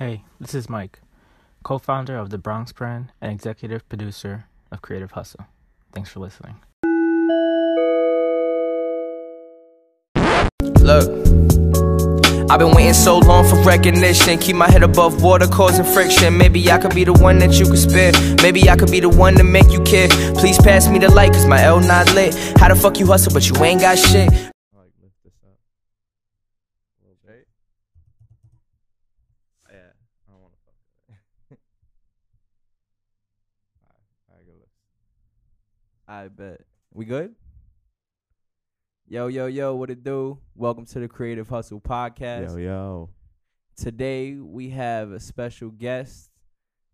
Hey, this is Mike, co founder of the Bronx brand and executive producer of Creative Hustle. Thanks for listening. Look, I've been waiting so long for recognition. Keep my head above water, causing friction. Maybe I could be the one that you could spare. Maybe I could be the one to make you care. Please pass me the light, cause my L not lit. How the fuck you hustle, but you ain't got shit? like lift this up a little bit. Yeah, I don't want to fuck with it. Alright, alright, good looks. I bet. We good? Yo, yo, yo, what it do? Welcome to the Creative Hustle Podcast. Yo, yo. Today we have a special guest.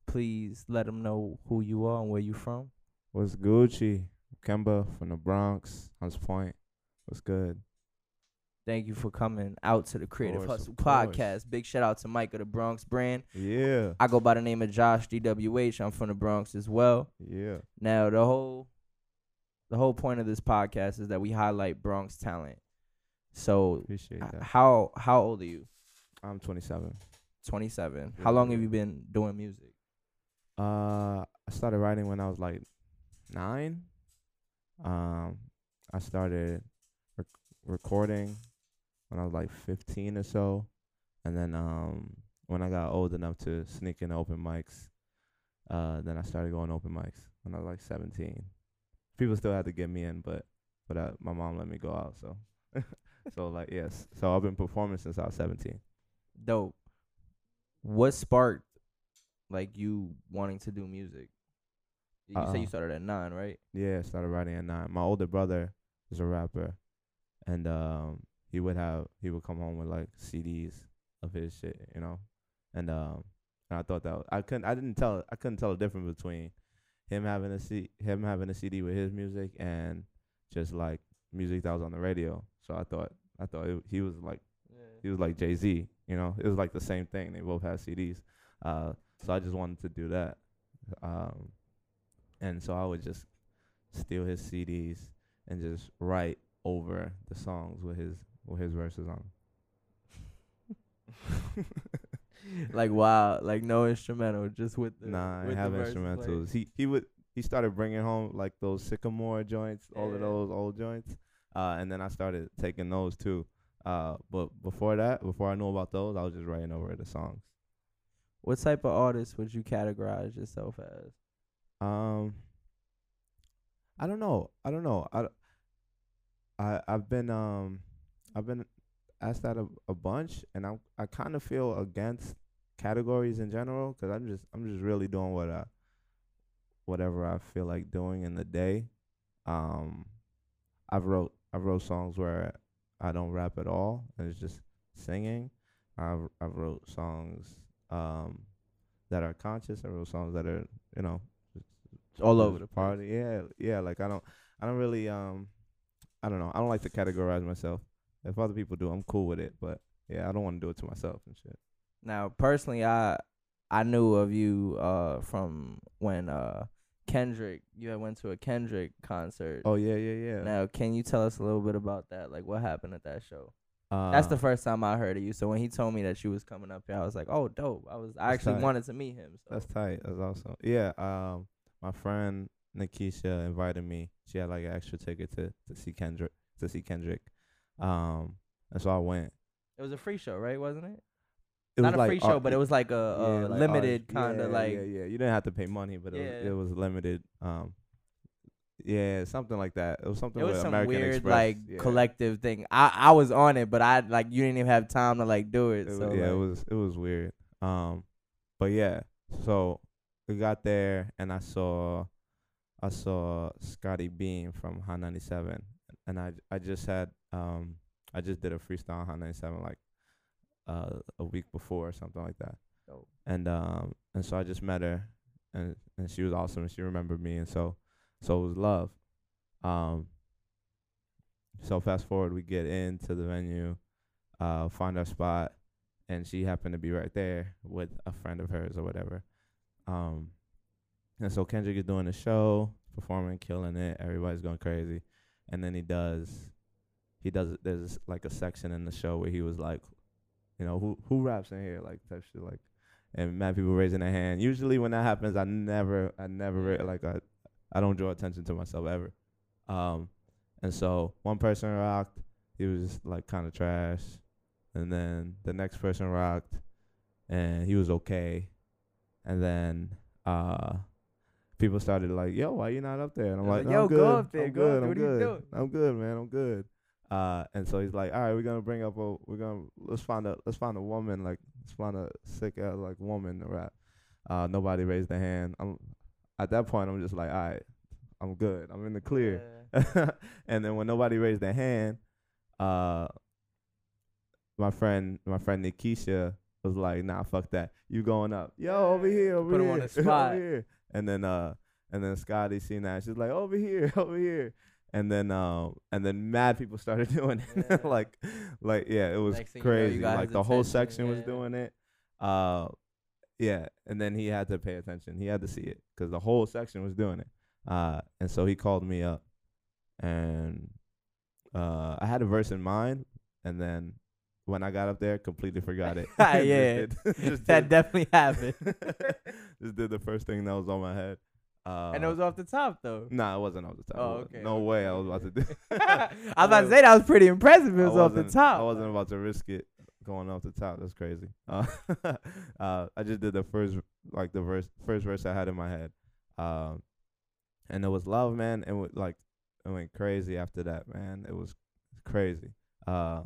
Please let them know who you are and where you from. What's Gucci? Kemba from the Bronx, Hunts Point. What's good? Thank you for coming out to the Creative course, Hustle. Podcast. Big shout out to Mike of the Bronx brand. Yeah, I go by the name of Josh DWH. I'm from the Bronx as well. yeah. Now the whole the whole point of this podcast is that we highlight Bronx talent. So Appreciate that. how how old are you? I'm 27. 27. How long have you been doing music? Uh, I started writing when I was like nine. Um, I started rec- recording when I was like 15 or so, and then um, when I got old enough to sneak in open mics, uh, then I started going open mics when I was like 17. People still had to get me in, but but uh, my mom let me go out. So so like yes, so I've been performing since I was 17. Dope. What sparked like you wanting to do music? You say you Uh-uh. started at nine, right? Yeah, I started writing at nine. My older brother is a rapper, and um, he would have he would come home with like CDs of his shit, you know, and um, and I thought that I couldn't I didn't tell I couldn't tell the difference between him having a C him having a CD with his music and just like music that was on the radio. So I thought I thought it, he was like he was like Jay Z, you know, it was like the same thing. They both had CDs, uh, so I just wanted to do that, um, and so I would just steal his CDs and just write over the songs with his with his verses on. like wow, like no instrumental, just with the nah, I with the have played. instrumentals. He he would he started bringing home like those sycamore joints, all Yeah. of those old joints, uh, and then I started taking those too. Uh, but before that, before I knew about those, I was just writing over the songs. What type of artist would you categorize yourself as? Um, I don't know. I don't know. I, I I've been um, I've been asked that a, a bunch, and I'm I kind of feel against categories in general because I'm just I'm just really doing what I whatever I feel like doing in the day. Um, I've wrote I've wrote songs where I don't rap at all, and it's just singing. I've I've wrote songs um that are conscious. I wrote songs that are you know All over the party. Yeah, yeah. Like I don't, I don't really, um, I don't know. I don't like to categorize myself. If other people do, I'm cool with it. But yeah, I don't want to do it to myself and shit. Now, personally, I I knew of you uh from when uh Kendrick you had went to a Kendrick concert. Oh yeah, yeah, yeah. Now, can you tell us a little bit about that? Like, what happened at that show? uh, That's the first time I heard of you. So when he told me that you was coming up here, I was like, "Oh, dope!" I was I actually tight. wanted to meet him. So. That's tight. That's awesome. Yeah. Um, my friend Nikisha invited me. She had like an extra ticket to to see Kendrick to see Kendrick. Um, and so I went. it was a free show, right? Wasn't it? It Not was a like free show, art- but it was like a, a yeah, like limited kind of yeah, like. yeah, yeah. You didn't have to pay money, but it was it was limited. Um, yeah, something like that. It was something It was some American weird Express. like yeah. collective thing. I I was on it, but I like you didn't even have time to like do it. It so yeah, it was it was weird. Um, but yeah, so we got there and I saw I saw Scottie Beam from Hot 97, and I I just had um I just did a freestyle on Hot 97 like uh a week before or something like that. And um and so I just met her and and she was awesome and she remembered me and so so it was love. Um. So fast forward, we get into the venue, uh, find our spot, and she happened to be right there with a friend of hers or whatever. Um, and so Kendrick is doing the show, performing, killing it. Everybody's going crazy, and then he does, he does. There's like a section in the show where he was like, you know, who who raps in here, like type shit, like, and mad people raising their hand. Usually when that happens, I never, I never like I, I don't draw attention to myself ever. Um, and so one person rocked, he was just like kind of trash, and then the next person rocked, and he was okay, and then uh, people started like, "Yo, why you not up there?" And I'm like, "No, "Yo, I'm go good. up there, I'm go good. up there. I'm What are you good. doing?" I'm good, man. I'm good." Uh, and so he's like, "All right, we're gonna bring up a, we're gonna let's find a, let's find a woman, like let's find a sick ass like woman to rap." Uh, nobody raised their hand. I'm at that point, I'm just like, "All right, I'm good. I'm in the clear." and then when nobody raised their hand, uh, my friend, my friend Nikisha was like, "Nah, fuck that. You going up? Yo, over here, over Put him on the spot. over here." And then, uh, and then Scottie seen that. She's like, "Over here, over here." And then, um, and then mad people started doing it. Yeah. like, like, yeah, it was thing you know, you crazy. like the whole section was doing it. Uh, yeah, and then he had to pay attention. He had to see it because the whole section was doing it. Uh, and so he called me up, and uh, I had a verse in mind, and then when I got up there, completely forgot it. Yeah, Just did- just that did- definitely happened. just did the first thing that was on my head. Uh, and it was off the top though. Nah, it wasn't off the top. Oh, okay, No okay, way I was about to do. I was about to say that was pretty impressive. It was off the top. I wasn't about to risk it going off the top. That's crazy. Uh, uh, I just did the first, like the verse, first verse I had in my head, um, and it was love, man. And it like it went crazy after that, man. It was crazy. Uh,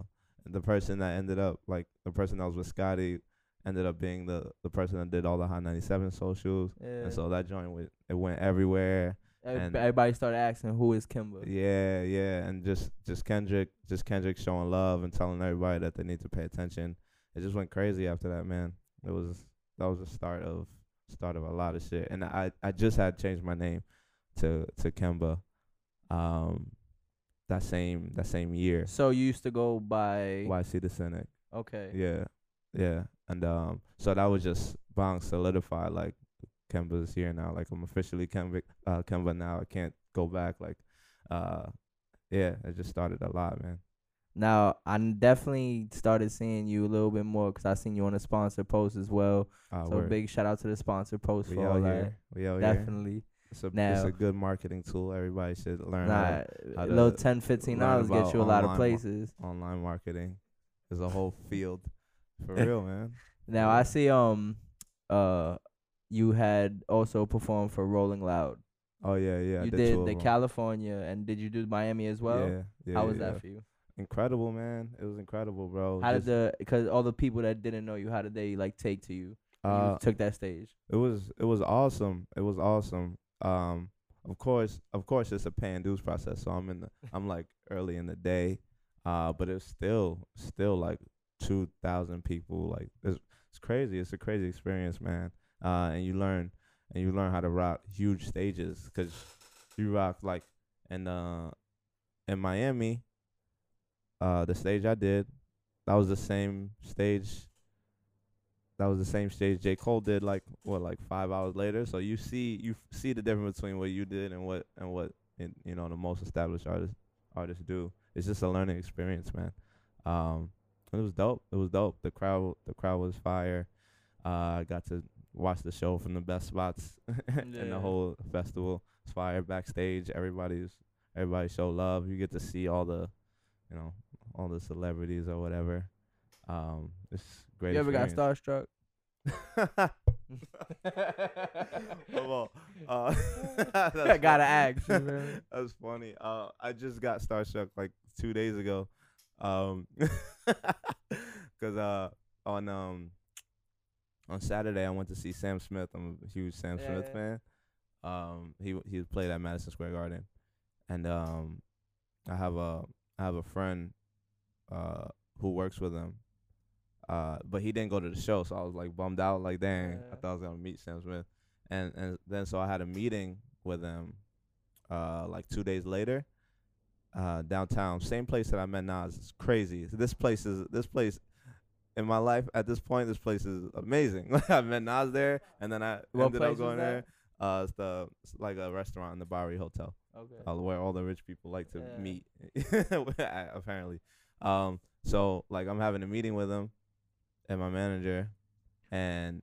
the person that ended up like the person that was with Scottie ended up being the the person that did all the Hot 97 socials, Yeah. and so that joint went it went everywhere. Every- and- everybody started asking who is Kemba. Yeah, yeah, and just just Kendrick, just Kendrick showing love and telling everybody that they need to pay attention. It just went crazy after that, man. It was that was the start of start of a lot of shit, and I I just had changed my name to to Kemba, um, that same that same year. So you used to go by YC the Cynic. okay. Yeah, yeah, and um, so that was just bong solidified. Like Kemba's here now. Like I'm officially Kemba, uh, Kemba now. I can't go back. Like, uh, yeah, it just started a lot, man. Now I definitely started seeing you a little bit more because I seen you on the sponsor post as well. Uh, so big shout out to the sponsor post we for all here. We out that. here. It's a it's a good marketing tool. Everybody should learn Nah, how little 10 15 learn dollars about get you a lot of places. online marketing. Is a whole field for real, man. Now I see um uh you had also performed for Rolling Loud. Oh yeah, yeah. You did of the. California and did you do Miami as well? Yeah, yeah. How was yeah. that for you? Incredible, man. It was incredible, bro. How Just- did the because all the people that didn't know you, how did they like take to you? uh, you took that stage. It was it was awesome. It was awesome. Um, of course, of course, it's a pay and dues process. So I'm in the I'm like early in the day, uh, but it's still still like two thousand people. Like it's it's crazy. It's a crazy experience, man. Uh, and you learn and you learn how to rock huge stages because you rock like in uh in Miami. Uh, the stage I did, that was the same stage that was the same stage J. Cole did like what like five hours later. So you see you f- see the difference between what you did and what and what in, you know the most established artists artists do. It's just a learning experience, man. Um, it was dope. It was dope. The crowd the crowd was fire. Uh, I got to watch the show from the best spots in Yeah. the whole festival. It's fire backstage. Everybody's everybody show love. You get to see all the you know all the celebrities or whatever. Um, it's great. you ever got starstruck? Come on. Uh, I gotta funny. ask. you? That's funny. Uh, I just got starstruck like two days ago. Um, cause uh on um on Saturday I went to see Sam Smith. I'm a huge Sam Yeah, Smith fan. Um, he he played at Madison Square Garden, and um, I have a I have a friend uh who works with him. Uh, but he didn't go to the show, so I was like bummed out. Like, dang, I thought I was gonna meet Sam Smith, and and then so I had a meeting with him, uh, like two days later, uh, downtown, same place that I met Nas. It's crazy. This place is this place. In my life, at this point, this place is amazing. I met Nas there, and then I What ended up going there. Uh, it's the it's like a restaurant in the Bowery Hotel Okay. uh, where all the rich people like to Yeah. meet apparently um so like i'm having a meeting with him and my manager and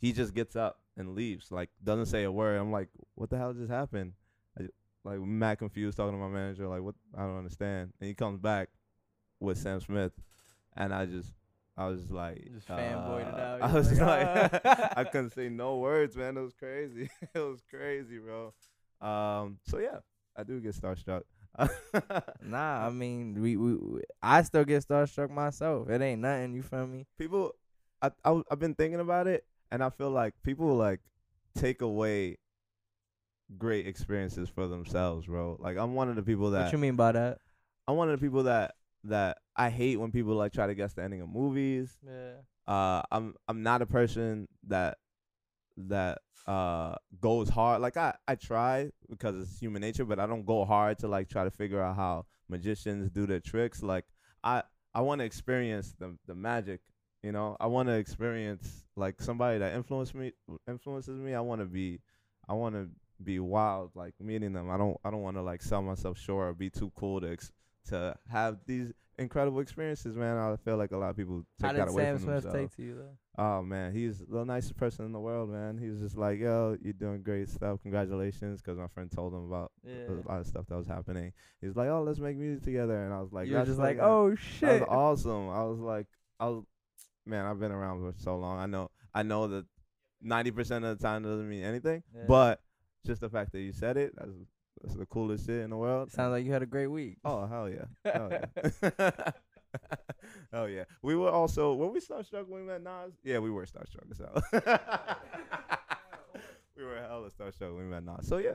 he just gets up and leaves, like doesn't say a word. I'm like, what the hell just happened? I, like mad confused, talking to my manager, like what? I don't understand. And he comes back with Sam Smith, and I just, I was just like, Just fanboyed it uh, out. I You're was just like, like, "Ah." I couldn't say no words, man. It was crazy. it was crazy, bro. Um, so yeah, I do get starstruck. Nah, I mean, we, we, we I still get starstruck myself. It ain't nothing. You feel me? people I I've been thinking about it and I feel like people like take away great experiences for themselves, bro. Like I'm one of the people that What you mean by that? I'm one of the people that that I hate when people like try to guess the ending of movies. Yeah. Uh I'm I'm not a person that that uh goes hard. Like I I try because it's human nature, but I don't go hard to like try to figure out how magicians do their tricks. Like I I want to experience the the magic. You know, I want to experience like somebody that influenced me influences me. I want to be I want to be wild like meeting them. I don't I don't want to like sell myself short or be too cool to ex- to have these incredible experiences, man. I feel like a lot of people take How that did away Sam from Smith themselves. take to you though? Oh man, he's the nicest person in the world, man. He was just like, "Yo, you're doing great stuff. Congratulations!" Because my friend told him about Yeah. a lot of stuff that was happening. He's like, "Oh, let's make music together," and I was like, you were "That's just like, fucking- oh that shit. was awesome." I was like, "I was, man, I've been around for so long. I know, I know that ninety percent of the time doesn't mean anything, Yeah. but just the fact that you said it, that's, that's the coolest shit in the world." Sounds like you had a great week. Oh hell yeah, hell yeah, hell yeah. We were also were we starstruck when we met Nas? Yeah, we were starstruck as hell. we were hella starstruck when we met Nas. So yeah,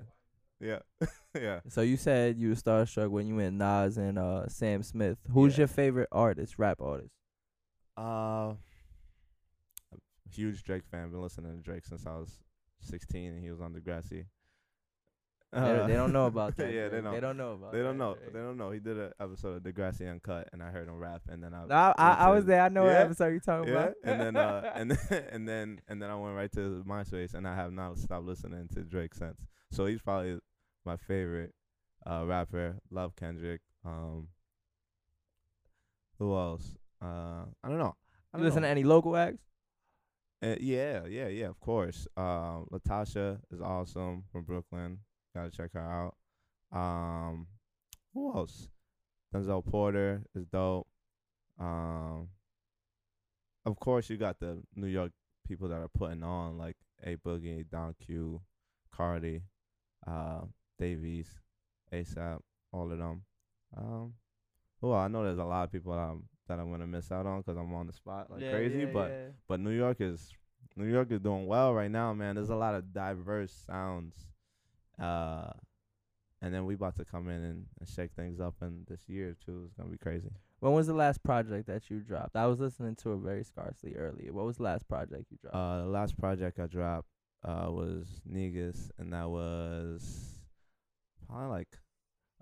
yeah, yeah. So you said you were starstruck when you met Nas and uh Sam Smith. Who's Yeah. your favorite artist, rap artist? Uh, I'm a huge Drake fan. Been listening to Drake since I was 16, and he was on Degrassi. They, don't- they don't know Uh, about that. yeah, they don't. They don't know about. They don't that, know. Drake. They don't know. He did an episode of Degrassi Uncut, and I heard him rap, and then I. No, I, I, I was there. I know what episode you talking Yeah, about. and then uh, and then and then and then I went right to MySpace, and I have not stopped listening to Drake since. So he's probably my favorite uh, rapper. Love Kendrick. Um, who else? Uh, I don't know. I you don't listen know. to any local acts? Uh, yeah, yeah, yeah. Of course. Um, Latasha is awesome from Brooklyn. Gotta check her out. Um, who else? Denzel Porter is dope. Um, of course, you got the New York people that are putting on like A Boogie, Don Q, Cardi, uh, Dave East, ASAP, all of them. Um, well, I know there's a lot of people that I'm, that I'm gonna miss out on 'cause I'm on the spot like crazy, but but New York is New York is doing well right now, man. There's a lot of diverse sounds, uh, and then we about to come in and, and shake things up. And this year too is gonna be crazy. when was the last project that you dropped? I was listening to it very scarcely earlier. What was the last project you dropped? Uh, the last project I dropped uh was Negus, and that was probably like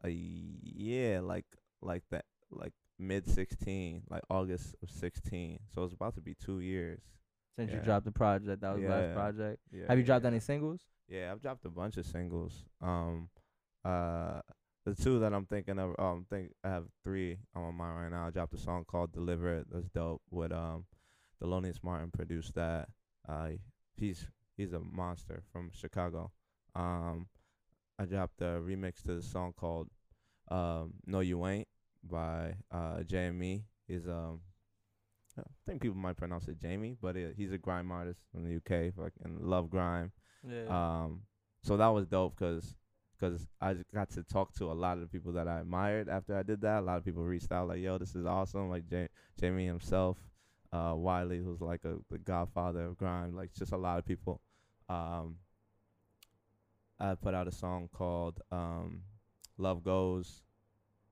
a yeah, like like that like mid sixteen, like August of sixteen. So it's about to be two years. Since you dropped the project, that was the last project. Yeah. Have you dropped yeah. any singles? Yeah, I've dropped a bunch of singles. Um, uh, the two that I'm thinking of, um, think I have three on my mind right now. I dropped a song called "Deliver It." That's dope. With um, Thelonious Martin produced that. Uh, he's he's a monster from Chicago. Um, I dropped a remix to the song called um, "No You Ain't" by uh JME. He's um. I think people might pronounce it Jamie, but it, he's a grime artist from the UK, like and love grime. Yeah. Um, so that was dope because cause I just got to talk to a lot of the people that I admired after I did that. A lot of people reached out like, "Yo, this is awesome!" Like ja- Jamie himself, uh, Wiley, who's like a the godfather of grime. Like just a lot of people. Um, I put out a song called um, "Love Goes,"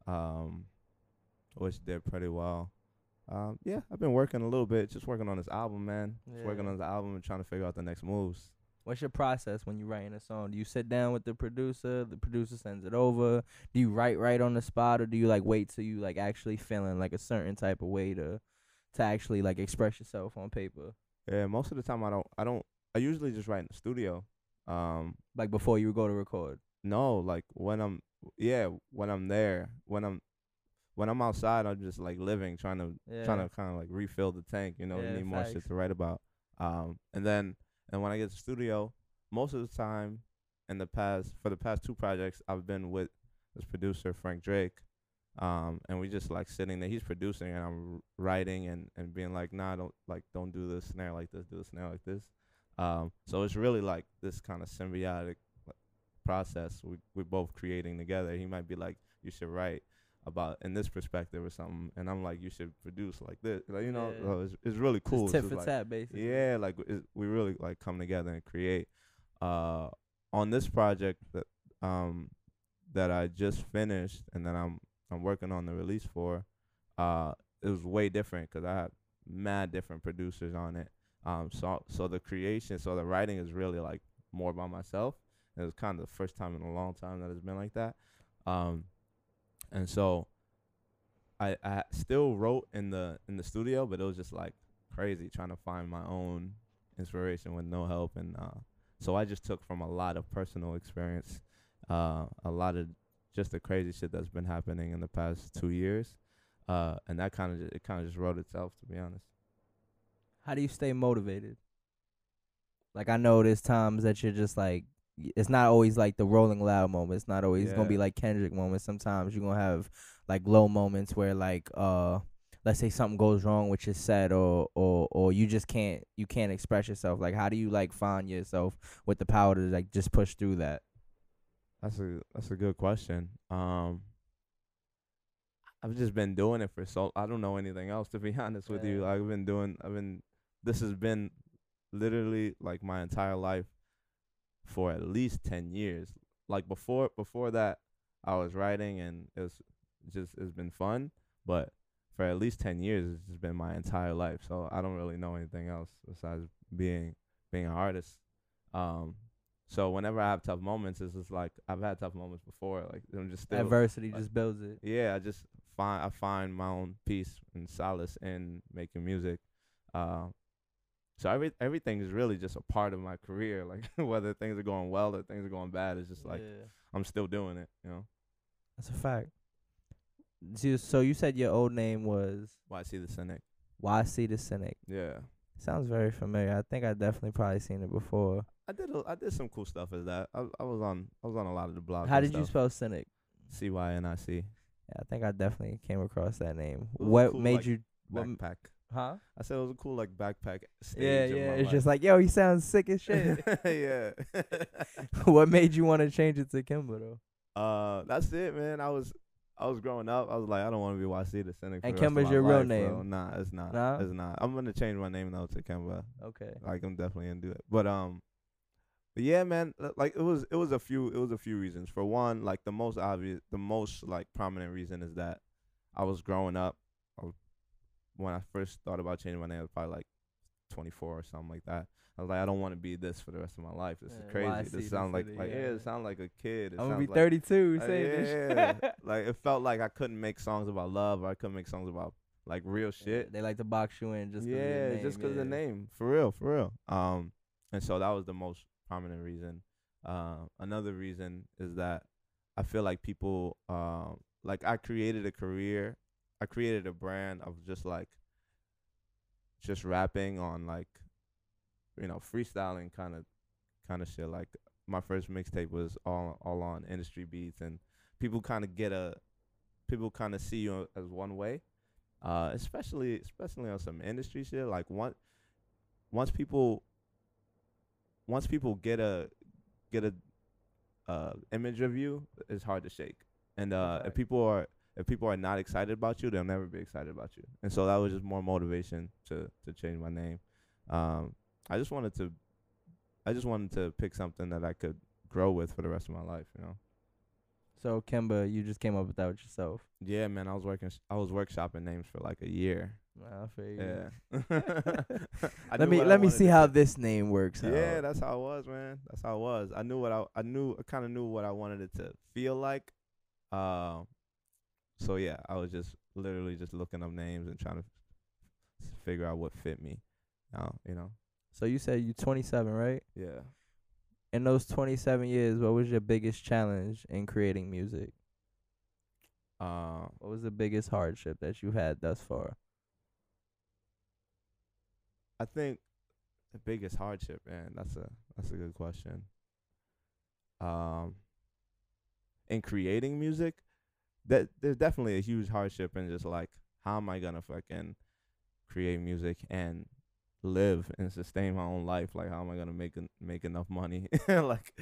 um, which did pretty well. Um, yeah, I've been working a little bit, just working on this album, man. Just working on this album and trying to figure out the next moves. What's your process when you're writing a song? Do you sit down with the producer? The producer sends it over. Do you write right on the spot, or do you like wait till you like actually feeling like a certain type of way to to actually like express yourself on paper, Yeah, most of the time I don't. I don't. I usually just write in the studio. Um, like before you go to record? no, like when I'm, yeah, when I'm there, when I'm, when I'm outside, I'm just like living, trying to, Yeah. trying to kind of like refill the tank. You know, Yeah, you need more shit to write about. Um, and then, and when I get to the studio, most of the time, in the past for the past two projects, I've been with this producer Frank Drake, um, and we just like sitting there. He's producing, and I'm writing and and being like, nah, don't like don't do the snare like this, do the snare like this. Um, so it's really like this kind of symbiotic process. We we're both creating together. He might be like, you should write about in this perspective or something, and I'm like, you should produce like this. Like you know, Yeah. so it's it's really cool. Tit It's for like- tat, basically. yeah, like we really like come together and create. Uh, on this project that um that I just finished and that I'm I'm working on the release for, uh, it was way different because I had mad different producers on it. Um, so so the creation, so the writing is really like more by myself. It was kind of the first time in a long time that it's been like that. Um, and so I I still wrote in the in the studio, but it was just like crazy trying to find my own inspiration with no help. And uh so I just took from a lot of personal experience uh a lot of just the crazy shit that's been happening in the past 2 years. Uh and that kind of it kind of just wrote itself to be honest. How do you stay motivated? Like I know there's times that you're just like it's not always like the rolling loud moment. It's not always gonna be like Kendrick moments. Sometimes you're gonna have like low moments where like uh let's say something goes wrong with your set or or or you just can't you can't express yourself. Like how do you like find yourself with the power to like just push through that? That's a that's a good question. Um I've just been doing it for so I don't know anything else to be honest with you. Yeah. I've been doing I've been this has been literally like my entire life for at least 10 years. Like before before that I was writing and it's just it's been fun, but for at least 10 years it's just been my entire life. So I don't really know anything else besides being being an artist. Um so whenever I have tough moments, it's just like I've had tough moments before. Like I'm just still Adversity like- just builds it. yeah. I just find I find my own peace and solace in making music. Uh, so every everything is really just a part of my career. Like whether things are going well or things are going bad, it's just like Yeah. I'm still doing it. You know. That's a fact. So- So you said your old name was Why I see the cynic. YC the Cynic. Yeah. Sounds very familiar. I think I definitely probably seen it before. I did a, I did some cool stuff as that. I I was on I was on a lot of the blogs. How and did you spell Cynic? C Y N I C Yeah, I think I definitely came across that name. What cool, made like, you? Backpack? huh? I said it was a cool like backpack stage. Yeah, yeah. It's just like, yo, he sounds sick as shit. yeah. what made you want to change it to Kemba though? Uh, that's it, man. I was, I was growing up. I was like, I don't want to be YC the cynic. And the rest of Kemba's my your real life, bro. name? Nah, it's not. Nah? It's not. I'm gonna change my name though to Kemba. Okay. Like I'm definitely gonna do it. But um, but yeah, man. Like it was, it was a few, it was a few reasons. For one, like the most obvious, the most like prominent reason is that I was growing up. When I first thought about changing my name, I was probably like 24 or something like that. I was like, I don't want to be this for the rest of my life. This is crazy. This sounds like like yeah, yeah. it sounds like a kid. It I'm gonna be sounds like- 32 uh, saying this yeah, shit. like it felt like I couldn't make songs about love or I couldn't make songs about like real Yeah, shit. They like to box you in just 'cause of your yeah, name, just because of the name, for real, for real. Um, and so that was the most prominent reason. Uh, another reason is that I feel like people, um, like I created a career, I created a brand of just like, just rapping on like, you know, freestyling kind of, kind of shit. Like my first mixtape was all all on industry beats, and people kind of get a, people kind of see you as one way uh, especially especially on some industry shit. Like one, once people, once people get a get a uh, image of you, it's hard to shake. And uh, if people are if people are not excited about you, they'll never be excited about you. And so that was just more motivation to to change my name. Um, I just wanted to, I just wanted to pick something that I could grow with for the rest of my life. You know. So Kemba, you just came up with that with yourself. Yeah, man. I was working. I was workshopping names for like a year. Nah, I. Yeah. Let me let me see how this name works. Yeah, out. that's how it was, man. That's how it was. I knew what I I knew. I kind of knew what I wanted it to feel like. Um. So yeah, I was just literally just looking up names and trying to f- figure out what fit me. Now, you know. So you said you're 27, right? Yeah. In those 27 years, what was your biggest challenge in creating music? Uh, What was the biggest hardship that you had thus far? I think the biggest hardship, man. That's a that's a good question. Um, in creating music, that there's definitely a huge hardship in just like how am I gonna fucking create music and live and sustain my own life? Like how am I gonna make en- make enough money? like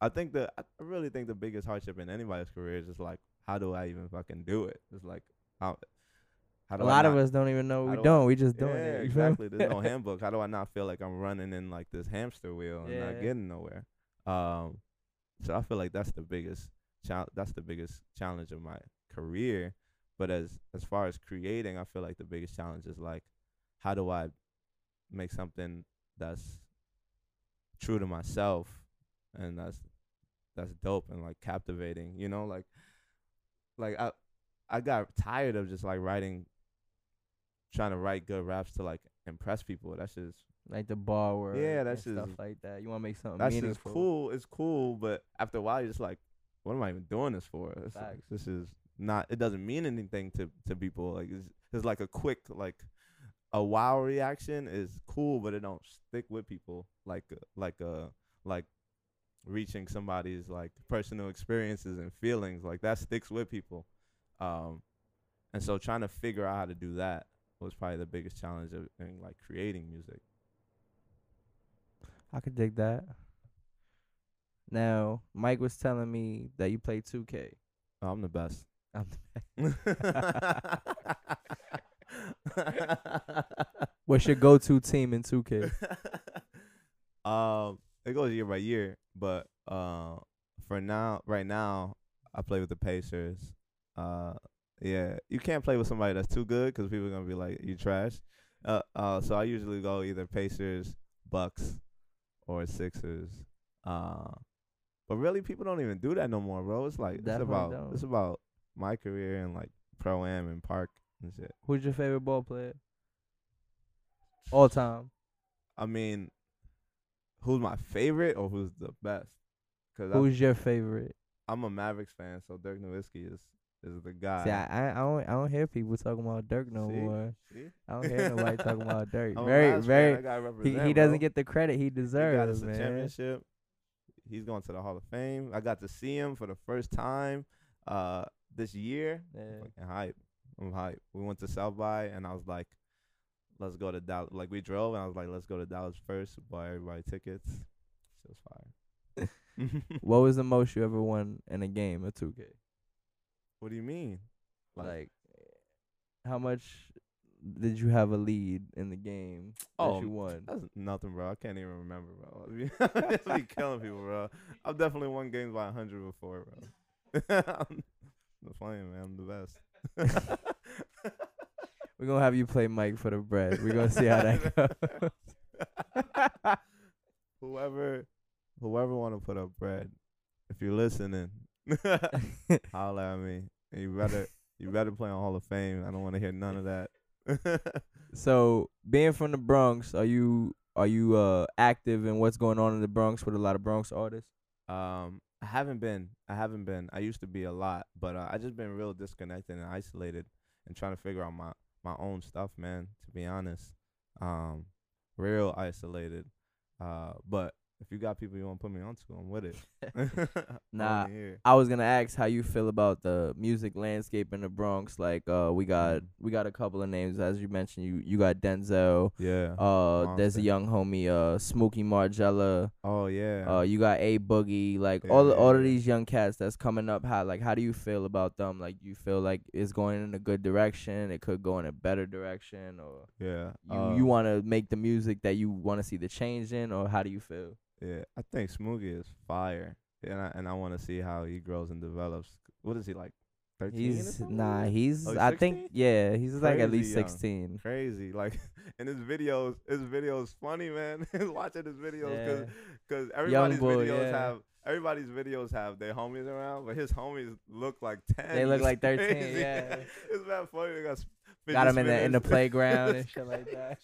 I think the I really think the biggest hardship in anybody's career is just like how do I even fucking do it? It's like how how A do I lot of us don't even know we do I- don't. We just doing yeah, it. you feel me? exactly. There's no handbook. How do I not feel like I'm running in like this hamster wheel and Yeah. not getting nowhere? Um, so I feel like that's the biggest chal- That's the biggest challenge of my career. But as as far as creating, I feel like the biggest challenge is like, how do I make something that's true to myself and that's that's dope and like captivating. You know, like like I I got tired of just like writing trying to write good raps to like impress people. That's just like the bar work. Yeah, that's stuff just- like that. You want to make something that's just meaningful. cool. It's cool, but after a while, you're just like, what am I even doing this for? It's Facts. this is not. It doesn't mean anything to to people. Like it's, it's like a quick like a wow reaction is cool, but it don't stick with people like uh, like uh like reaching somebody's like personal experiences and feelings like that sticks with people. Um, and so trying to figure out how to do that was probably the biggest challenge of in like creating music. I could dig that. Now, Mike was telling me that you play 2K. Oh, I'm the best. I'm um, What's your go-to team in 2K? Um, it goes year by year, but uh, for now, right now, I play with the Pacers. Uh, yeah, you can't play with somebody that's too good 'cause people are gonna be like, "You trash." Uh, uh, so I usually go either Pacers, Bucks, or Sixers. Uh, but really, people don't even do that no more, bro. It's like it's about don't. it's about my career and like pro am and park and shit. Who's your favorite ball player? All time. I mean, who's my favorite or who's the best? Because Who's your favorite? I'm a Mavericks fan, so Dirk Nowitzki is is the guy. See, I, I don't I don't hear people talking about Dirk no See? more. See? I don't hear nobody talking about Dirk. I'm Very fan, very. gotta He he doesn't bro. get the credit he He got us deserves, a championship. He's going to the Hall of Fame. I got to see him for the first time uh this year. Yeah. Fucking hype. I'm hype. We went to South by and I was like, let's go to Dallas. Like we drove and I was like, let's go to Dallas first. Buy everybody tickets. It was fire. What was the most you ever won in a game of 2K? what do you mean? Like, how much did you have a lead in the game that Oh, you won? That's nothing, bro. I can't even remember, bro. I be, killing people, bro. I've definitely won games by 100 before, bro. I'm the playing, man. I'm the best. We're gonna have you play Mike for the bread. We're gonna see how that goes. whoever, whoever want to put up bread, if you're listening, holla at me. You better, you better play on Hall of Fame. I don't want to hear none of that. so, being from the Bronx, are you are you uh active in what's going on in the Bronx with a lot of Bronx artists? Um, I haven't been. I haven't been. I used to be a lot, but uh, I just been real disconnected and isolated, and trying to figure out my my own stuff, man. To be honest, um, real isolated. Uh, but if you got people you want to put me onto, I'm with it. Nah. I was gonna ask how you feel about the music landscape in the Bronx. Like, uh, we got we got a couple of names as you mentioned. You you got Denzel. Yeah. Uh, there's a young homie, uh, Smooky MarGielaa. oh yeah. Uh, you got a boogie. Like Yeah, all yeah, all of these young cats that's coming up. How like how do you feel about them? Like you feel like it's going in a good direction. It could go in a better direction, or yeah. you uh, you want to make the music that you want to see the change in, or how do you feel? Yeah, I think Smoogie is fire, and I and I want to see how he grows and develops. What is he like? Thirteen? He's nah. He's Oh, I think yeah. He's like at least young. sixteen. crazy. Like, and his videos, his videos funny, man. Watching his videos, Yeah. cause, everybody's boy, videos yeah. have everybody's videos have their homies around, but his homies look like ten. They look like 13, crazy. yeah. it's that funny. They got Got him in the in the playground and shit like that.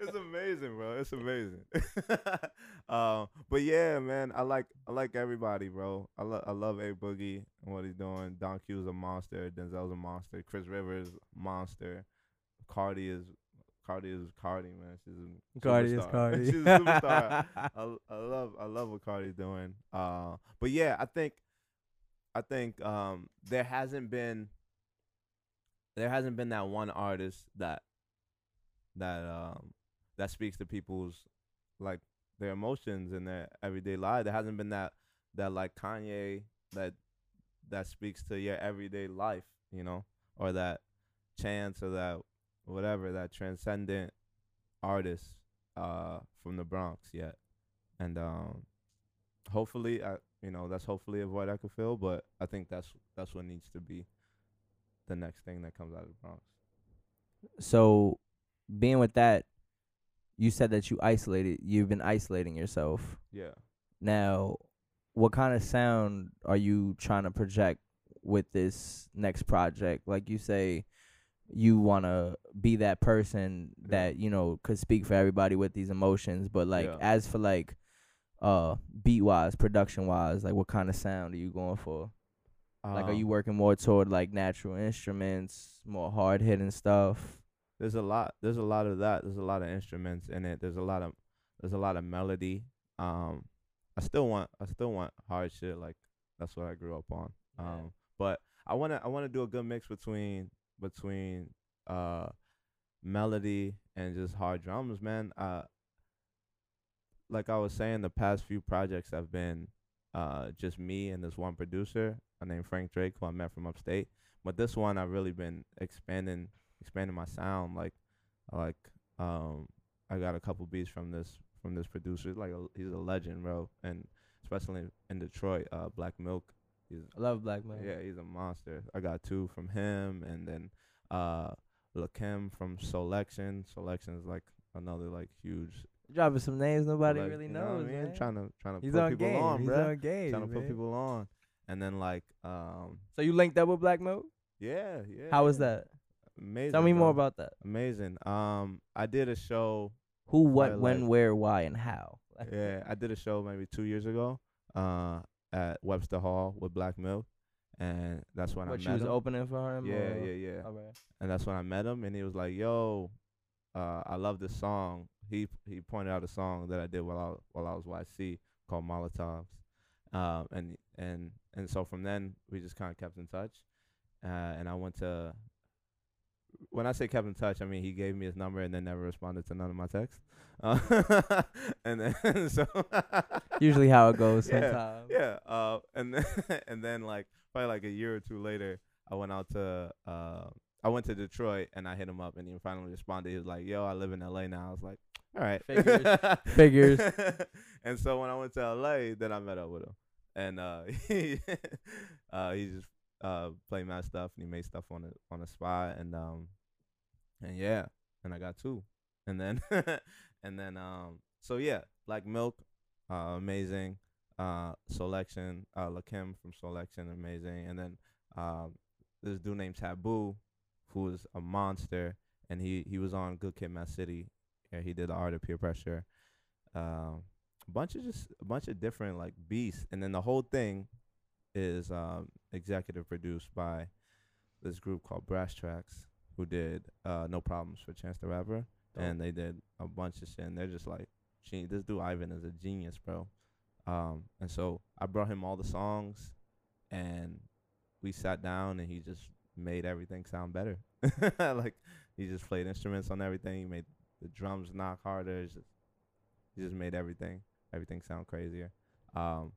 it's amazing, bro. It's amazing. um, but yeah, man, I like I like everybody, bro. I love I love A Boogie and what he's doing. Don Q's a monster. Denzel's a monster. Chris Rivers monster. Cardi is Cardi is Cardi, man. She's a Cardi is. Cardi. She's a superstar. I, I love I love what Cardi's doing. Uh, but yeah, I think I think um there hasn't been there hasn't been that one artist that that um that speaks to people's like their emotions in their everyday life. There hasn't been that that like Kanye that that speaks to your everyday life, you know, or that chance or that whatever that transcendent artist uh from the Bronx yet. And um hopefully I you know, that's hopefully a void I could fill, but I think that's that's what needs to be the next thing that comes out of the Bronx. So, being with that, you said that you isolated. You've been isolating yourself. Yeah. Now, what kind of sound are you trying to project with this next project? Like you say, you want to be that person Yeah. that you know could speak for everybody with these emotions. But like, Yeah. as for like, uh, beat wise, production wise, like what kind of sound are you going for? Like, are Um, you working more toward like natural instruments, more hard hitting stuff? there's a lot there's a lot of that there's a lot of instruments in it there's a lot of there's a lot of melody um i still want i still want hard shit like that's what i grew up on Yeah. um but i want to i want to do a good mix between between uh melody and just hard drums man uh like i was saying the past few projects have been uh just me and this one producer named frank drake who i met from upstate but this one i've really been expanding expanding my sound. Like, I like, um, I got a couple beats from this from this producer. Like, a, he's a legend, bro, and especially in Detroit, uh, Black Milk. He's I love Black Milk. yeah, he's a monster. I got two from him, and then uh, Lakim from Soulection. Soulection is like another like huge. Dropping some names nobody like, really you know what knows, I mean? man. Trying to trying to He's put on people game. on, He's bruh. on game. Trying to put people on, and then like um, So you linked up with Black Milk? yeah, yeah. How was that? Amazing. Tell me more about that. Amazing. Um, I did a show. Who, what, when, like- where, why, and how. yeah, I did a show maybe two years ago. Uh, at Webster Hall with Black Milk, and that's when I What met you was him. opening for him? yeah, or? yeah, yeah. Alright. And that's when I met him, and he was like, "Yo, uh, I love this song." He he pointed out a song that I did while I while I was YC called Molotovs, um, and and and so from then we just kind of kept in touch, uh, and I went to. When I say kept in touch, I mean he gave me his number and then never responded to none of my texts, uh, and then so Usually how it goes Yeah, sometimes. yeah. Uh, and then and then like probably like a year or two later, I went out to uh, I went to Detroit and I hit him up and he finally responded. He was like, "Yo, I live in L.A. now." I was like, "All right, Figures. Figures. and so when I went to L.A., then I met up with him, and uh, he uh, he just uh played my stuff and he made stuff on the on the spot and um and yeah, and I got two, and then and then um so yeah, Black Milk, uh, amazing. Uh, Soulection, uh, Lakim from Soulection, amazing. And then um, this dude named Tae Beast, who is a monster, and he he was on Good Kid, Mad City. Yeah, he did the art of peer pressure. Um, a bunch of just a bunch of different like beasts, and then the whole thing is um executive produced by this group called Brasstracks, who did uh No Problems for Chance the Rapper, and they did a bunch of shit. And they're just like, this dude Ivan is a genius, bro. Um, and so I brought him all the songs, and we sat down, and he just made everything sound better. like he just played instruments on everything. He made the drums knock harder. It's just, he just made everything everything sound crazier. Um,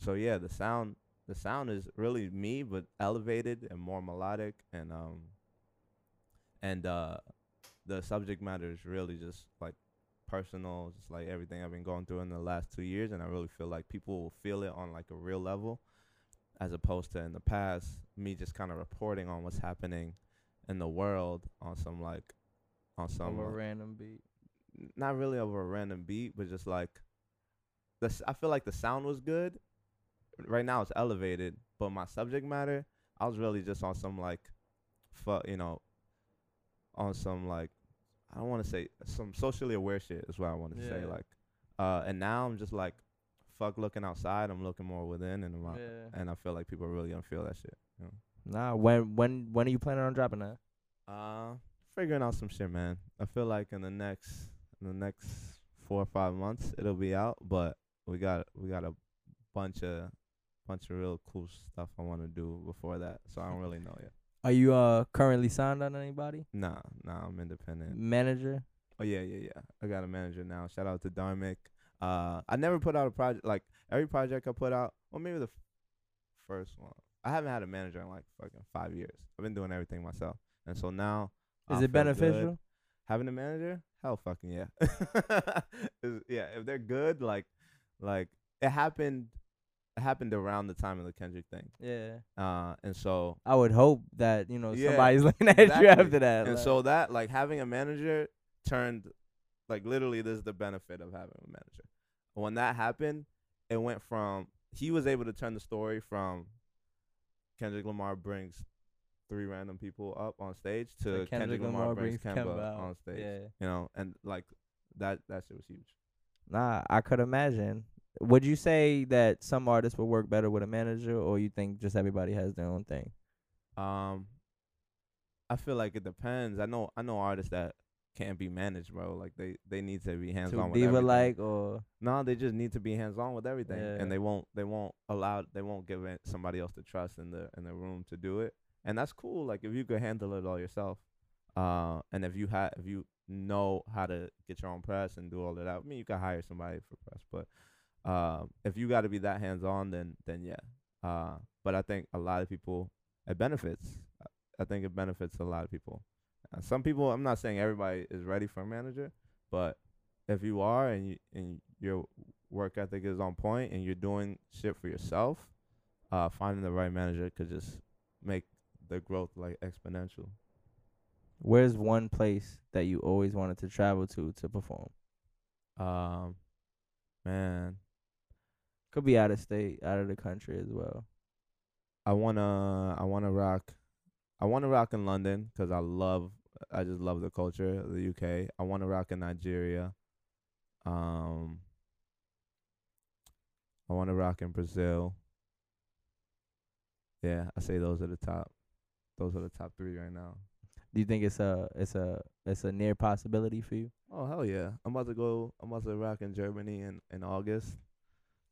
so yeah, the sound the sound is really me, but elevated and more melodic, and um, and uh, the subject matter is really just like personal, just like everything I've been going through in the last two years, and I really feel like people will feel it on like a real level, as opposed to in the past me just kind of reporting on what's happening in the world on some like on some Of a like, random beat. not really over a random beat, but just like the s- I feel like the sound was good. Right now it's elevated, but my subject matter, I was really just on some like, fu- you know, on some like, I don't want to say some socially aware shit is what I want to say. Like, uh, and now I'm just like, fuck looking outside. I'm looking more within, and I'm, Yeah. and I feel like people are really gonna feel that shit. You know? Nah, when when when are you planning on dropping that? Uh, figuring out some shit, man. I feel like in the next in the next four or five months it'll be out, but we got we got a bunch of bunch of real cool stuff I want to do before that. So I don't really know yet. Are you uh currently signed on anybody? Nah, nah, I'm independent. Manager? Oh yeah, yeah, yeah. I got a manager now. Shout out to Dharmic. Uh, I never put out a project like every project I put out. Well, maybe the f- first one. I haven't had a manager in like fucking five years. I've been doing everything myself, and so now Is I it feel good. beneficial? having a manager? Hell, fucking yeah. Yeah, if they're good, like, like it happened. It happened around the time of the Kendrick thing. Yeah. Uh, and so I would hope that, you know, Yeah, somebody's looking at you after that. and like- so that like having a manager turned like literally this is the benefit of having a manager when that happened it went from he was able to turn the story from kendrick lamar brings three random people up on stage to Like kendrick, lamar, brings kemba, on stage Yeah. you know and like that that shit was huge Nah, I could imagine. Would you say that some artists would work better with a manager, or you think just everybody has their own thing? um i feel like it depends i know i know artists that can't be managed bro like they they need to be hands Too on with diva like, or No, they just need to be hands on with everything, Yeah. and they won't. They won't allow. They won't give somebody else the trust in the in the room to do it, and that's cool. Like if you could handle it all yourself, uh, and if you have if you know how to get your own press and do all of that, I mean, you can hire somebody for press, but uh, if you got to be that hands on, then then yeah. Uh, but I think a lot of people it benefits. I think it benefits a lot of people. Uh, some people, I'm not saying everybody is ready for a manager, but if you are and you and your work ethic is on point and you're doing shit for yourself, uh, finding the right manager could just make the growth like exponential. where's one place that you always wanted to travel to to perform? Um, man, Could be out of state, out of the country as well. I wanna I wanna rock, I wanna rock in London 'cause I love I just love the culture of the UK. I wanna rock in Nigeria. Um, I wanna rock in Brazil. Yeah, I say those are the top. Those are the top three right now. Do you think it's a it's a it's a near possibility for you? Oh hell yeah! I'm about to go. I'm about to rock in Germany in in August.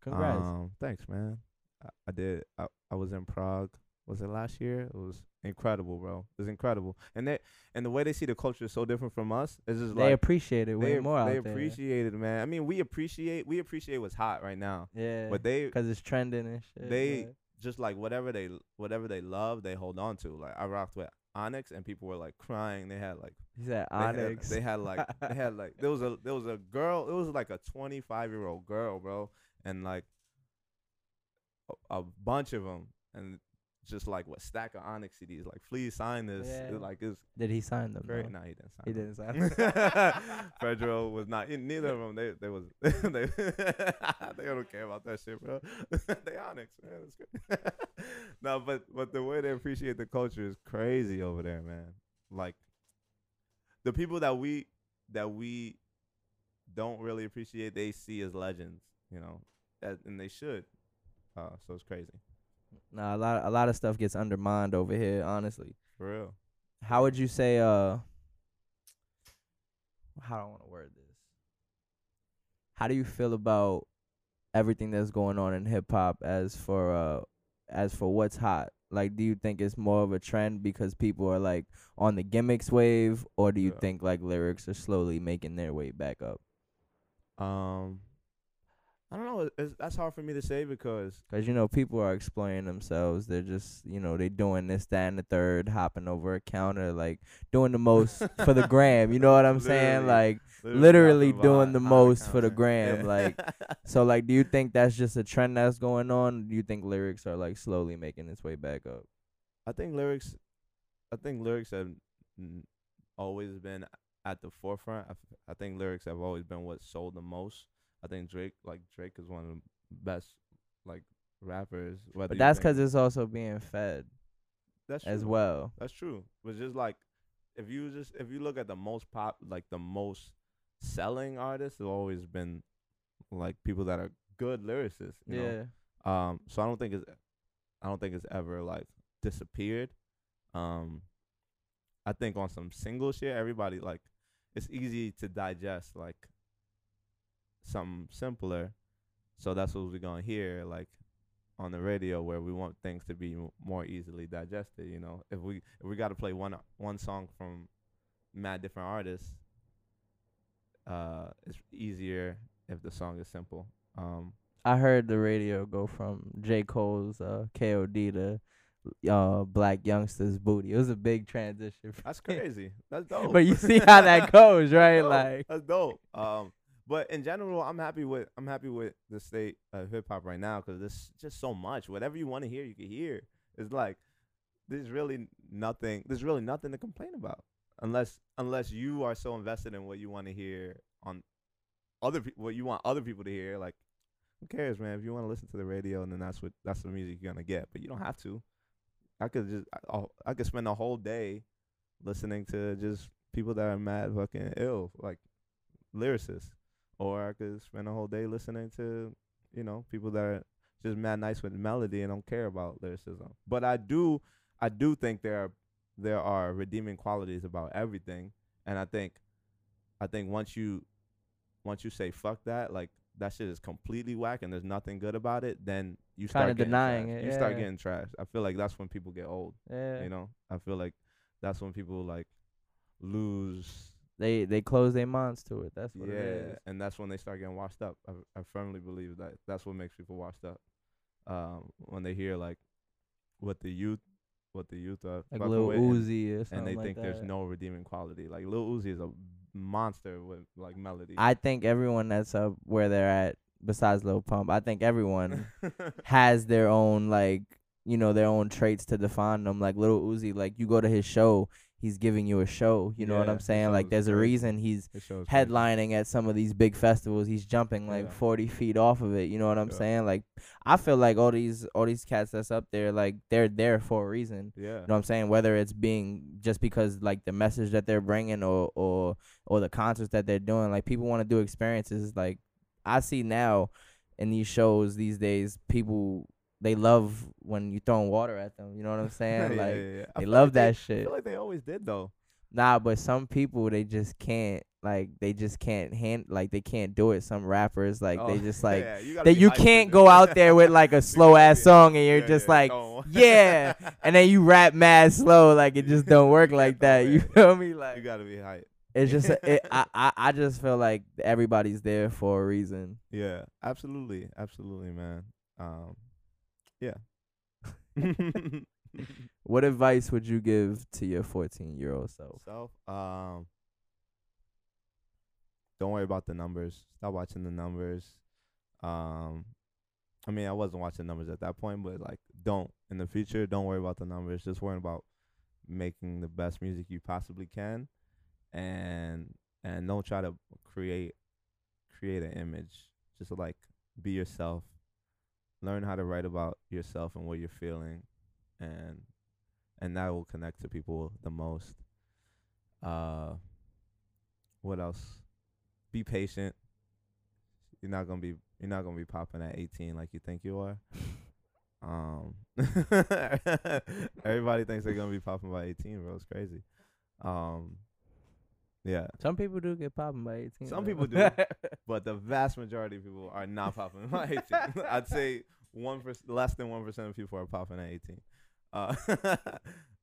Congrats. Um, thanks, man. I, I did. I I was in Prague. Was it last year? It was incredible, bro. It was incredible, and they and the way they see the culture is so different from us. It's just like they like appreciate it way they more they out there. appreciate it, man. I mean, we appreciate we appreciate what's hot right now, Yeah. but they because it's trending and shit. they yeah. Just like whatever they whatever they love, they hold on to. Like I rocked with Onyx, and people were like crying. They had like He said they had- Onyx. They had, like they had like there was a there was a girl. It was like a 25 year old girl, bro, and like a, a bunch of them, and just like what stack of Onyx CDs. Like, please sign this. Yeah. Like it's Did he sign them? though? No, he didn't sign. He them. didn't sign. Pedro was not. Neither of them. They they was they they don't care about that shit, bro. they Onyx, man. It's good. no, but but the way they appreciate the culture is crazy over there, man. Like the people that we that we don't really appreciate, they see as legends, you know, and they should. Uh, so it's crazy Nah, a lot a lot of stuff gets undermined over here. Honestly, for real. how would you say? Uh, how do I want to word this? How do you feel about everything that's going on in hip hop as for uh as for what's hot? Like, do you think it's more of a trend because people are like on the gimmicks wave, or do you Yeah. think like lyrics are slowly making their way back up? Um, I don't know. It's, that's hard for me to say because Cause you know people are exploiting themselves. They're just you know they doing this, that, and the third, hopping over a counter, like doing the most for the gram. You know what I'm saying? Literally. Like Literally doing the most for the gram, Yeah. like, so, like, do you think that's just a trend that's going on? Do you think lyrics are like slowly making its way back up? I think lyrics, I think lyrics have always been at the forefront. I, I think lyrics have always been what sold the most. I think Drake, like Drake, is one of the best like rappers. But that's because it's also being fed that's as well. That's true. But just like if you just if you look at the most pop, like the most selling artists, have always been like people that are good lyricists. You know? Yeah. Um, so I don't think it's, I don't think it's ever like disappeared. Um, I think on some single shit, everybody like it's easy to digest like something simpler. So that's what we're gonna hear like on the radio where we want things to be more easily digested. You know, if we if we got to play one one song from mad different artists, uh, it's easier if the song is simple. Um, I heard the radio go from J. Cole's uh, KOD to uh, Blac Youngsta's Booty. It was a big transition. that's crazy. That's dope. but you see how that goes, right? dope. Like, that's dope. Um, but in general, I'm happy with I'm happy with the state of hip hop right now because there's just so much. Whatever you want to hear, you can hear. It's like there's really nothing. There's really nothing to complain about unless unless you are so invested in what you want to hear on other people, what you want other people to hear. Like, who cares, man? If you want to listen to the radio, and then that's what that's the music you're gonna get. But you don't have to. I could just I, I'll- I could spend a whole day listening to just people that are mad fucking ill, like lyricists, or I could spend a whole day listening to you know people that are just mad nice with melody and don't care about lyricism. But I do I do think there are there are redeeming qualities about everything, and I think I think once you once you say fuck that, like that shit is completely whack and there's nothing good about it, then you start Kinda getting denying it, You start getting trash. I feel like that's when people get old. yeah, You know, I feel like that's when people like lose. They they close their minds to it. That's what yeah, it is. and that's when they start getting washed up. I, I firmly believe that that's what makes people washed up. Um, when they hear like what the youth, what the youth are Like Lil with, and- Uzi or something and they like think there's no redeeming quality. Like Lil Uzi is a monster with like melody. I think everyone that's up where they're at, besides Lil Pump, I think everyone has their own like you know their own traits to define them. Like Little Uzi, like you go to his show, he's giving you a show. You know what I'm saying? Like there's a reason he's His show crazy. headlining at some of these big festivals. He's jumping like Yeah. 40 feet off of it. You know what I'm Yeah. saying? Like I feel like all these all these cats that's up there, like they're there for a reason. Yeah. You know what I'm saying? Whether it's being just because like the message that they're bringing or or or the concerts that they're doing, like people want to do experiences. Like I see now in these shows these days, people they love when you throwing water at them. You know what I'm saying? Yeah, like yeah, yeah. They love like they- that I shit. feel like they always did though. Nah, but some people they just can't like they just can't hand like they can't do it. Some rappers like Oh, they just like yeah, you that you can't go out there with like a slow ass be- song and you're yeah, just yeah, like on. yeah, and then you rap mad slow like it just don't work like that. You feel me? Like you gotta be hyped. it's just it, I, I I just feel like everybody's there for a reason. Yeah, absolutely, absolutely, man. Um, yeah. What advice would you give to your 14 year old self? Self, um, don't worry about the numbers. Stop watching the numbers. Um, I mean, I wasn't watching numbers at that point, but like, don't in the future. Don't worry about the numbers. Just worry about making the best music you possibly can, and and don't try to create create an image. Just like be yourself. Learn how to write about yourself and what you're feeling, and and that will connect to people the most. Uh, what else? Be patient. You're not gonna be you're not gonna be popping at 18 like you think you are. Um, everybody thinks they're gonna be popping by 18, bro. It's crazy. Um, yeah, Some people do get popping by 18. Some though. people do. but the vast majority of people are not popping by 18. I'd say one less than one percent of people are popping at 18. Uh,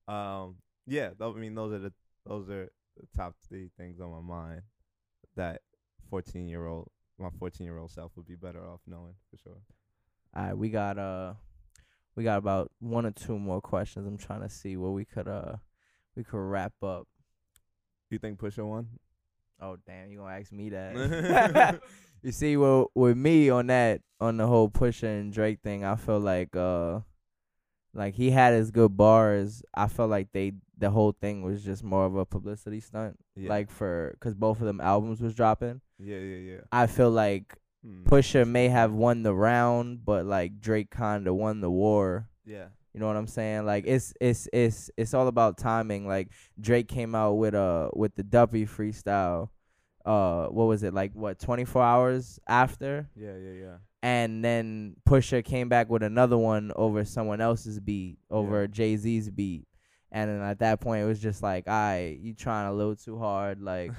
um, yeah, I mean those are the those are the top three things on my mind that 14 year old my 14 year old self would be better off knowing for sure. All right, we got uh we got about one or two more questions. I'm trying to see what we could uh we could wrap up. You think Pusha won? Oh damn, you gonna ask me that? you see, well, with me on that on the whole Pusha and Drake thing, I feel like uh like he had his good bars. I felt like they the whole thing was just more of a publicity stunt. Yeah. Like for cause both of them albums was dropping. yeah, yeah, yeah. I feel like Hmm. Pusha may have won the round, but like Drake kinda won the war. Yeah. You know what I'm saying? Like it's it's it's it's all about timing. Like Drake came out with uh with the Duppy freestyle. Uh what was it? Like what 24 hours after? Yeah, yeah, yeah. And then Pusha came back with another one over someone else's beat, over Yeah. Jay-Z's beat. And then at that point, it was just like, all right, you trying a little too hard. Like,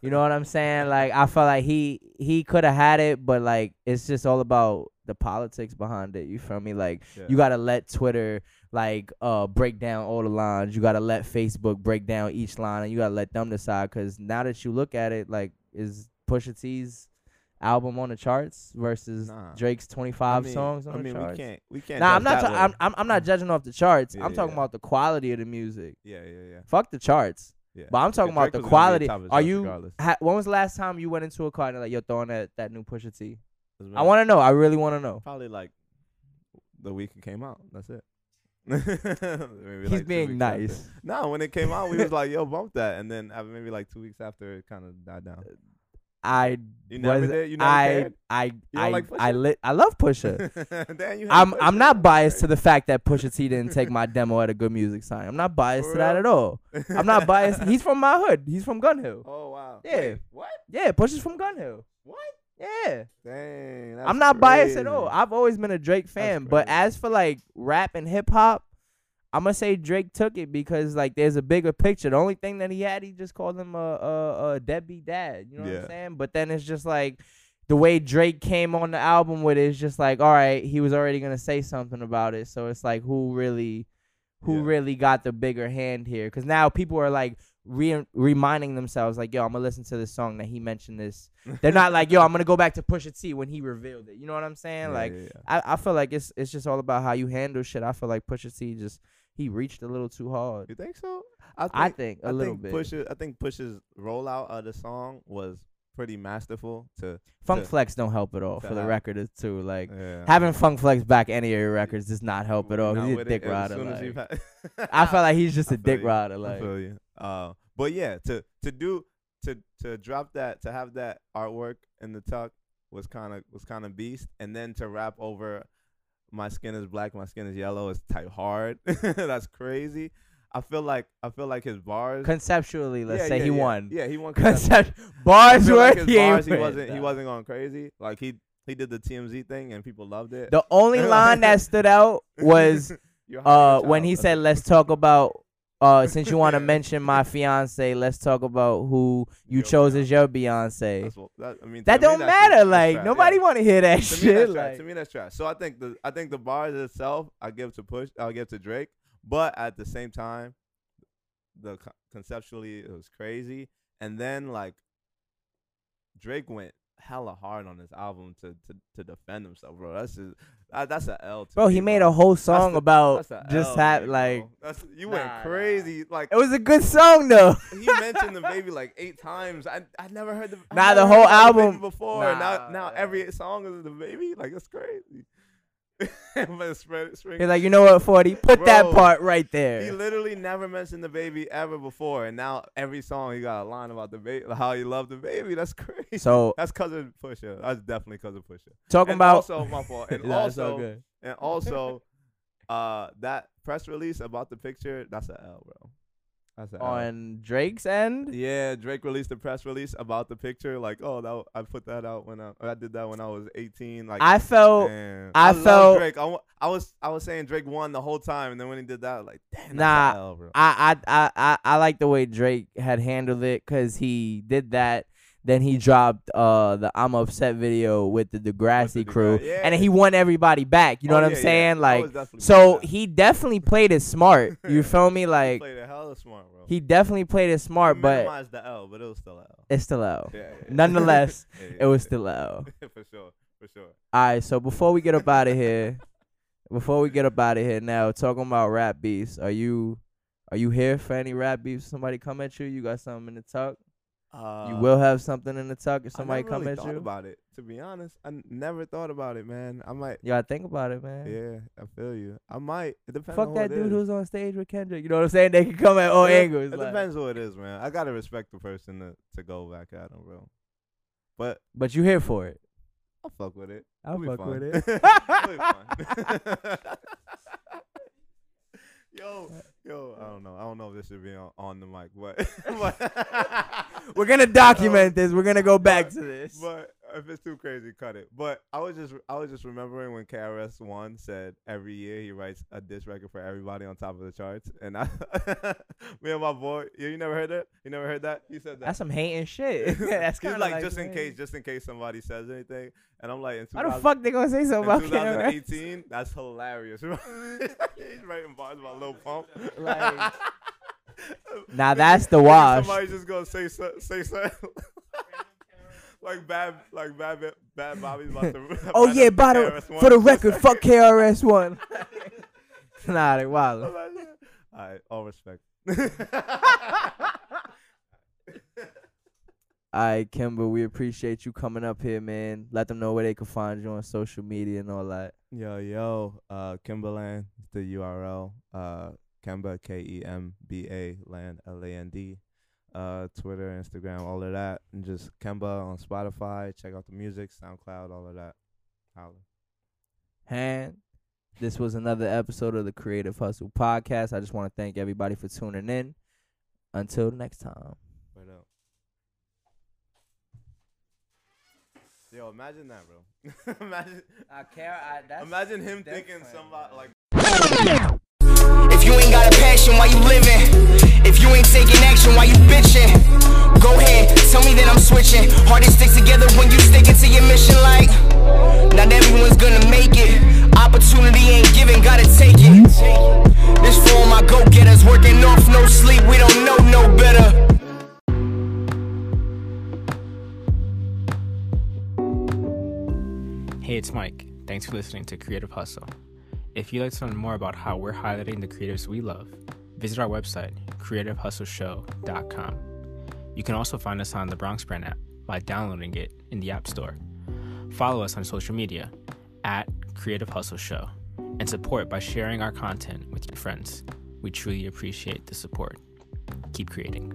you know what I'm saying? Like, I felt like he he could have had it, but like, it's just all about the politics behind it. You feel me? Like, Yeah. you gotta let Twitter like uh break down all the lines. You gotta let Facebook break down each line, and you gotta let them decide. Cause now that you look at it, like, is Pusha T's album on the charts versus Nah. Drake's 25 I mean- songs on I the mean, charts? we can't. We can't. Nah, I'm not. way. I'm, I'm I'm not judging off the charts. Yeah, I'm talking yeah. about the quality of the music. Yeah, yeah, yeah. Fuck the charts. yeah. But I'm talking about the was gonna be quality. the Are you? Ha, when was the last time you went into a car and like you're throwing that that new Pusha T? I want to know. I really want to know. probably like the week it came out. That's it. Maybe He's like being nice. No, when it came out, we was like, "Yo, bump that," and then uh, maybe like two weeks after, it kind of died down. I You was. did. You never I? I I like I lit. I love Pusha. Damn, I'm Pusha? I'm not biased to the fact that Pusha T didn't take my demo at a good music sign. I'm not biased For to that at all. I'm not biased. He's from my hood. He's from Gun Hill. Oh wow. Yeah. Wait, what? Yeah, Pusha's from Gun Hill. What? Yeah. Dang. I'm not biased at all. I've always been a Drake fan, but as for like rap and hip hop, I'm gonna say Drake took it because like there's a bigger picture. The only thing that he had, he just called him a a, a deadbeat dad. You know what I'm saying? But then it's just like the way Drake came on the album with it is just like, all right, he was already gonna say something about it. So it's like, who really, who Yeah. really got the bigger hand here? Because now people are like. Re- reminding themselves like yo i'm gonna listen to this song that he mentioned this they're not like yo i'm gonna go back to Pusha T when he revealed it you know what i'm saying Yeah, like yeah, yeah. I, I feel like it's it's just all about how you handle shit. I feel like Pusha T just he reached a little too hard. You think so? I think, I think a I little think bit. Pusha, I think Pusha's rollout of the song was pretty masterful. To Funk to- Flex don't help at all for the record too. Like yeah. having Funk Flex back any of your records does not help at all. He's a dick it, rider. like. I feel like he's just a dick you. rider. I Like feel you. Uh, but yeah, to to do to to drop that to have that artwork in the tuck was kind of was kind of beast, and then to rap over my skin is black, my skin is yellow is type hard. That's crazy. I feel like I feel like his bars. conceptually, let's yeah, say yeah, he yeah. won. Yeah, he won. conceptually. Concept bars were like he bars, he wasn't he wasn't going crazy. Like he he did the TMZ thing and people loved it. The only line that stood out was uh when he said let's talk about uh since you want to mention my fiance let's talk about who you Your chose Beyonce. as your Beyonce That's what, that, I mean, that me, don't that's matter that's like trash, nobody yeah. want to hear that to me, shit that's trash. like To me, that's trash. So I think the I think the bars itself, I give to push, I'll give to Drake. But at the same time, the co- conceptually it was crazy. And then like Drake went hella hard on this album to to, to defend himself, bro. That's just that, that's a L. To bro me, he made bro. a whole song the- about That's just L, have Drake, like. That's, you Nah, went nah. crazy. Like it was a good song though he mentioned the baby like eight times. I I never heard the I Nah, the whole about the baby album- before. Nah, now now nah. every song is the baby. Like it's crazy. spread, he's like you know what 40 put that part right there. he literally never mentioned the baby ever before, and now every song he got a line about the baby, how he loved the baby. That's crazy. so that's cousin Pusha. That's definitely cousin Pusha. talking and about also my fault. And all also good. and also, uh, that press release about the picture. That's a L, bro. That's a L. on Drake's end Yeah, Drake released a press release about the picture. Like, oh, that I put that out when I, I did that when I was 18. Like, I felt man. I love felt- Drake. I, I was I was saying Drake won the whole time, and then when he did that, like, damn, that's Nah, a L, bro. I, I I I I like the way Drake had handled it because he did that. Then he dropped uh the I'm upset video with the Degrassi Degra- crew, yeah. and then he won everybody back. You know Oh, what I'm yeah, yeah. saying? Like, so he definitely played it smart. You feel me? He Like played it hella smart, bro. he definitely played it smart, He but the L, but it was still L. it's still L. Yeah, yeah, yeah. Nonetheless, Yeah, yeah, It was still L. for sure, for sure. All right, so before we get up out of here, before we get up out of here now, talking about rap beefs, are you are you here for any rap beefs? Somebody come at you? You got something to the tuck? Uh, You will have something in the tuck if somebody come really at thought you. about it. To be honest, I n- never thought about it, man. I might. Yeah, gotta think about it, man. Yeah, I feel you. I might. It depends. Fuck that dude is. who was on stage with Kendrick. You know what I'm saying? They can come at all It- angles. It like- depends who it is, man. I gotta respect the person to, to go back at him, bro. But But you here for it. I'll fuck with it. I'll It'll fuck with it. It'll be fun. yo, yo, I don't know. I don't know if this should be on, on the mic, but, but We're gonna document this. We're gonna go back to this. But if it's too crazy, cut it. But I was just I was just remembering when KRS One said every year he writes a diss record for everybody on top of the charts, and I, me and my boy, you, you never heard that? You never heard that? He said that. That's some hating shit. That's He's kind like, of just in case, just in case somebody says anything, and I'm like, Why the fuck they gonna say something in about KRS? 2018, that's hilarious. He's writing bars about Lil Pump. Like, Now that's the wash. Somebody's just gonna say so, say something. Like bad, like bad, bad, bad Bobby's about to. Oh about yeah, by the KRS-One. for the record, fuck KRS One. nah, they wild. All right, all respect. All right, Kemba, we appreciate you coming up here, man. Let them know where they can find you on social media and all that. Yo, yo, uh, Kembaland, the URL. Uh, Kemba, K E M B A, land, L A N D. Uh, Twitter, Instagram, all of that. And just Kemba on Spotify. Check out the music, SoundCloud, all of that. Holla. hand. This was another episode of the Creative Hustle Podcast. I just want to thank everybody for tuning in. Until next time. Word up. Yo, imagine that, bro. imagine, I care. I, imagine him thinking somebody like. If you ain't got a passion, why you living? If you ain't taking why you bitching? Go ahead, tell me that I'm switching. Heart it sticks together when you stick to your mission like Not everyone's gonna make it. Opportunity ain't given, gotta take it. This for my go-getters working off no sleep, we don't know no better. Hey, it's Mike. Thanks for listening to Creative Hustle. If you'd like to learn more about how we're highlighting the creatives we love, visit our website, creativehustleshow.com. You can also find us on the Bronx Brand app by downloading it in the App Store. Follow us on social media at Creative Hustle Show and support by sharing our content with your friends. We truly appreciate the support. Keep creating.